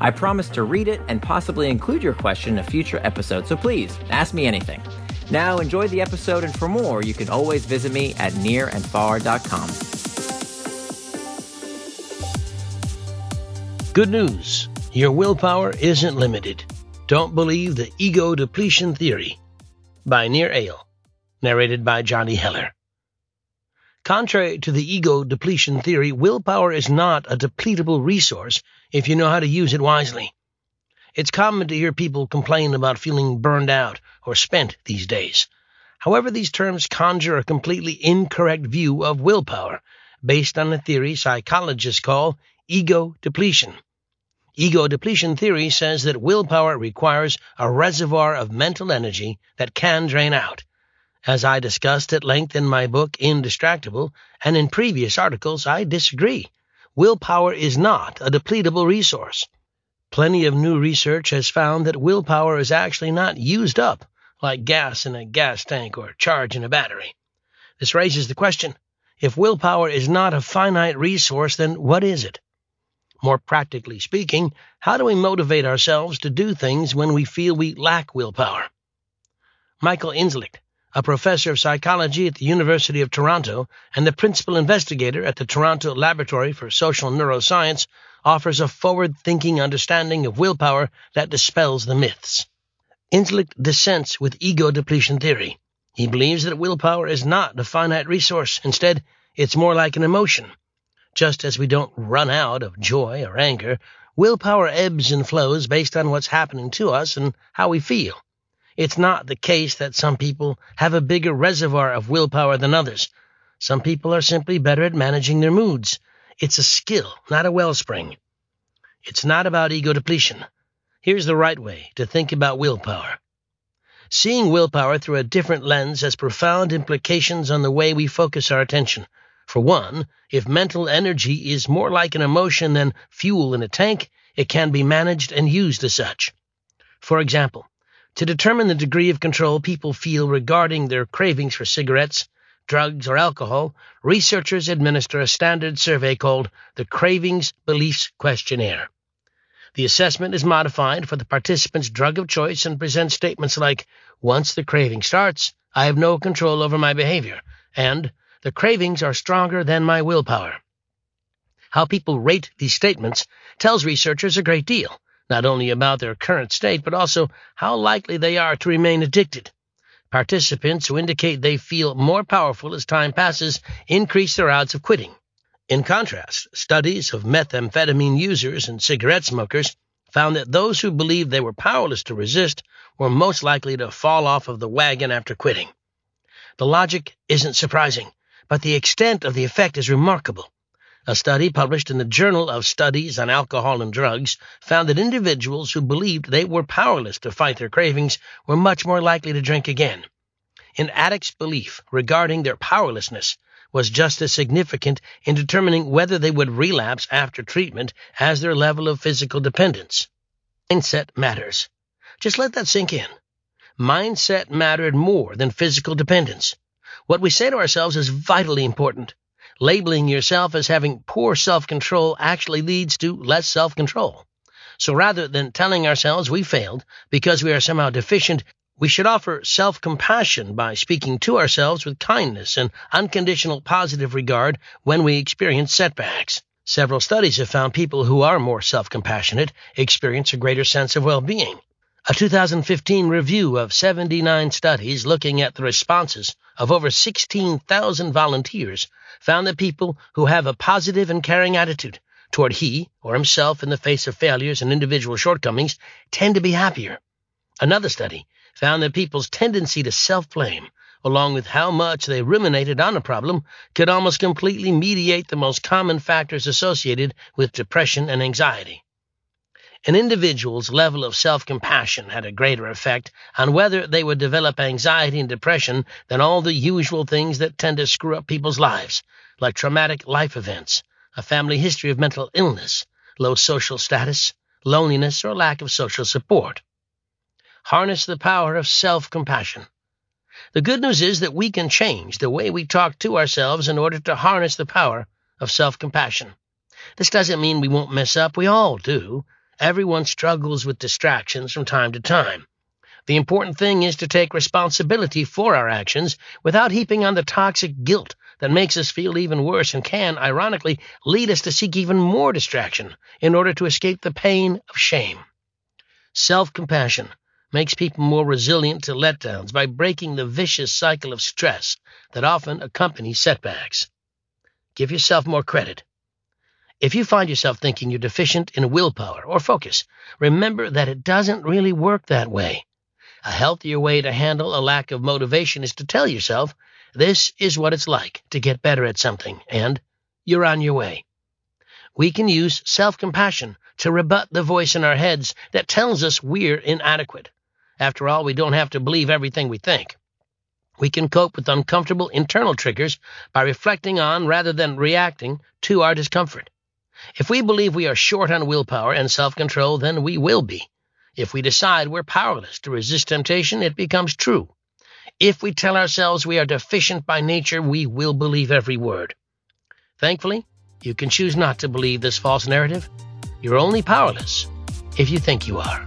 I promise to read it and possibly include your question in a future episode, so please ask me anything. Now, enjoy the episode, and for more, you can always visit me at nirandfar.com. Good news your willpower isn't limited. Don't believe the ego depletion theory by Nir Eyal, narrated by Johnny Heller. Contrary to the ego depletion theory, willpower is not a depletable resource if you know how to use it wisely. It's common to hear people complain about feeling burned out or spent these days. However, these terms conjure a completely incorrect view of willpower based on a theory psychologists call ego depletion. Ego depletion theory says that willpower requires a reservoir of mental energy that can drain out. As I discussed at length in my book Indistractable and in previous articles, I disagree. Willpower is not a depletable resource. Plenty of new research has found that willpower is actually not used up like gas in a gas tank or charge in a battery. This raises the question if willpower is not a finite resource, then what is it? More practically speaking, how do we motivate ourselves to do things when we feel we lack willpower? Michael Inzlicht a professor of psychology at the University of Toronto and the principal investigator at the Toronto Laboratory for Social Neuroscience, offers a forward thinking understanding of willpower that dispels the myths. Inzlicht dissents with ego depletion theory. He believes that willpower is not a finite resource. Instead, it's more like an emotion. Just as we don't run out of joy or anger, willpower ebbs and flows based on what's happening to us and how we feel. It's not the case that some people have a bigger reservoir of willpower than others. Some people are simply better at managing their moods. It's a skill, not a wellspring. It's not about ego depletion. Here's the right way to think about willpower. Seeing willpower through a different lens has profound implications on the way we focus our attention. For one, if mental energy is more like an emotion than fuel in a tank, it can be managed and used as such. For example, to determine the degree of control people feel regarding their cravings for cigarettes, drugs, or alcohol, researchers administer a standard survey called the Cravings Beliefs Questionnaire. The assessment is modified for the participant's drug of choice and presents statements like, Once the craving starts, I have no control over my behavior, and the cravings are stronger than my willpower. How people rate these statements tells researchers a great deal not only about their current state, but also how likely they are to remain addicted. Participants who indicate they feel more powerful as time passes increase their odds of quitting. In contrast, studies of methamphetamine users and cigarette smokers found that those who believed they were powerless to resist were most likely to fall off of the wagon after quitting. The logic isn't surprising, but the extent of the effect is remarkable. A study published in the Journal of Studies on Alcohol and Drugs found that individuals who believed they were powerless to fight their cravings were much more likely to drink again. An addict's belief regarding their powerlessness was just as significant in determining whether they would relapse after treatment as their level of physical dependence. Mindset matters. Just let that sink in. Mindset mattered more than physical dependence. What we say to ourselves is vitally important. Labeling yourself as having poor self control actually leads to less self control. So rather than telling ourselves we failed because we are somehow deficient, we should offer self compassion by speaking to ourselves with kindness and unconditional positive regard when we experience setbacks. Several studies have found people who are more self compassionate experience a greater sense of well being. A 2015 review of 79 studies looking at the responses of over 16,000 volunteers found that people who have a positive and caring attitude toward he or himself in the face of failures and individual shortcomings tend to be happier. Another study found that people's tendency to self-blame, along with how much they ruminated on a problem, could almost completely mediate the most common factors associated with depression and anxiety. An individual's level of self compassion had a greater effect on whether they would develop anxiety and depression than all the usual things that tend to screw up people's lives, like traumatic life events, a family history of mental illness, low social status, loneliness, or lack of social support. Harness the power of self compassion. The good news is that we can change the way we talk to ourselves in order to harness the power of self compassion. This doesn't mean we won't mess up, we all do. Everyone struggles with distractions from time to time. The important thing is to take responsibility for our actions without heaping on the toxic guilt that makes us feel even worse and can, ironically, lead us to seek even more distraction in order to escape the pain of shame. Self compassion makes people more resilient to letdowns by breaking the vicious cycle of stress that often accompanies setbacks. Give yourself more credit. If you find yourself thinking you're deficient in willpower or focus, remember that it doesn't really work that way. A healthier way to handle a lack of motivation is to tell yourself this is what it's like to get better at something, and you're on your way. We can use self compassion to rebut the voice in our heads that tells us we're inadequate. After all, we don't have to believe everything we think. We can cope with uncomfortable internal triggers by reflecting on rather than reacting to our discomfort. If we believe we are short on willpower and self control, then we will be. If we decide we're powerless to resist temptation, it becomes true. If we tell ourselves we are deficient by nature, we will believe every word. Thankfully, you can choose not to believe this false narrative. You're only powerless if you think you are.